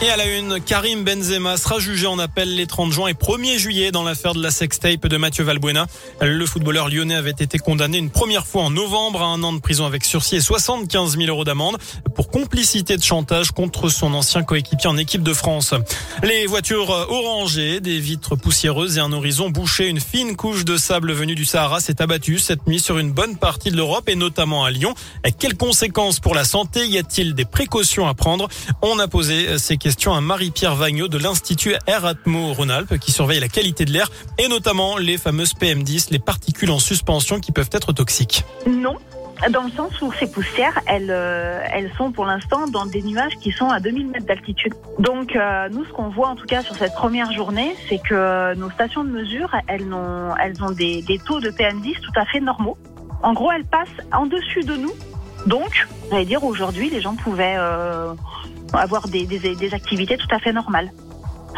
Et à la une, Karim Benzema sera jugé en appel les 30 juin et 1er juillet dans l'affaire de la sextape de Mathieu Valbuena. Le footballeur lyonnais avait été condamné une première fois en novembre à un an de prison avec sursis et 75 000 euros d'amende pour complicité de chantage contre son ancien coéquipier en équipe de France. Les voitures orangées, des vitres poussiéreuses et un horizon bouché, une fine couche de sable venue du Sahara s'est abattue cette nuit sur une bonne partie de l'Europe et notamment à Lyon. Quelles conséquences pour la santé? Y a-t-il des précautions à prendre? On a posé ces questions question à Marie-Pierre Vagnot de l'Institut Air Atmo Rhône-Alpes qui surveille la qualité de l'air et notamment les fameuses PM10, les particules en suspension qui peuvent être toxiques. Non, dans le sens où ces poussières, elles, euh, elles sont pour l'instant dans des nuages qui sont à 2000 mètres d'altitude. Donc euh, nous, ce qu'on voit en tout cas sur cette première journée, c'est que nos stations de mesure, elles ont, elles ont des, des taux de PM10 tout à fait normaux. En gros, elles passent en dessus de nous. Donc, j'allais dire aujourd'hui, les gens pouvaient euh, avoir des, activités tout à fait normales,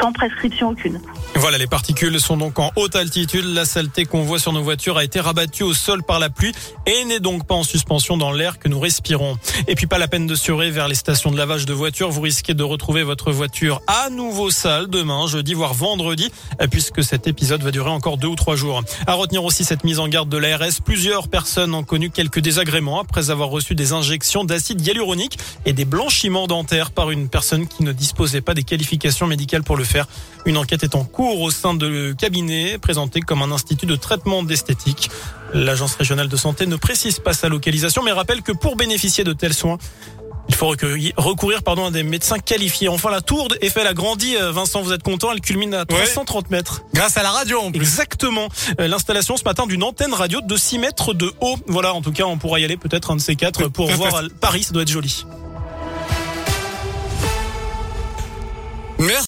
sans prescription aucune. Voilà, les particules sont donc en haute altitude. La saleté qu'on voit sur nos voitures a été rabattue au sol par la pluie et n'est donc pas en suspension dans l'air que nous respirons. Et puis pas la peine de surer vers les stations de lavage de voitures. Vous risquez de retrouver votre voiture à nouveau sale demain, jeudi, voire vendredi, puisque cet épisode va durer encore deux ou trois jours. À retenir aussi cette mise en garde de l'ARS. Plusieurs personnes ont connu quelques désagréments après avoir reçu des injections d'acide hyaluronique et des blanchiments dentaires par une personne qui ne disposait pas des qualifications médicales pour le faire. Une enquête est en cours au sein de cabinet présenté comme un institut de traitement d'esthétique. L'agence régionale de santé ne précise pas sa localisation, mais rappelle que pour bénéficier de tels soins, il faut recourir pardon, à des médecins qualifiés. Enfin, la tour Eiffel a grandi. Euh, Vincent, vous êtes content Elle culmine à 330 mètres. Grâce à la radio, en plus. Exactement. Euh, l'installation ce matin d'une antenne radio de 6 mètres de haut. Voilà, en tout cas, on pourra y aller peut-être un de ces quatre pour voir Paris. Ça doit être joli. Merci.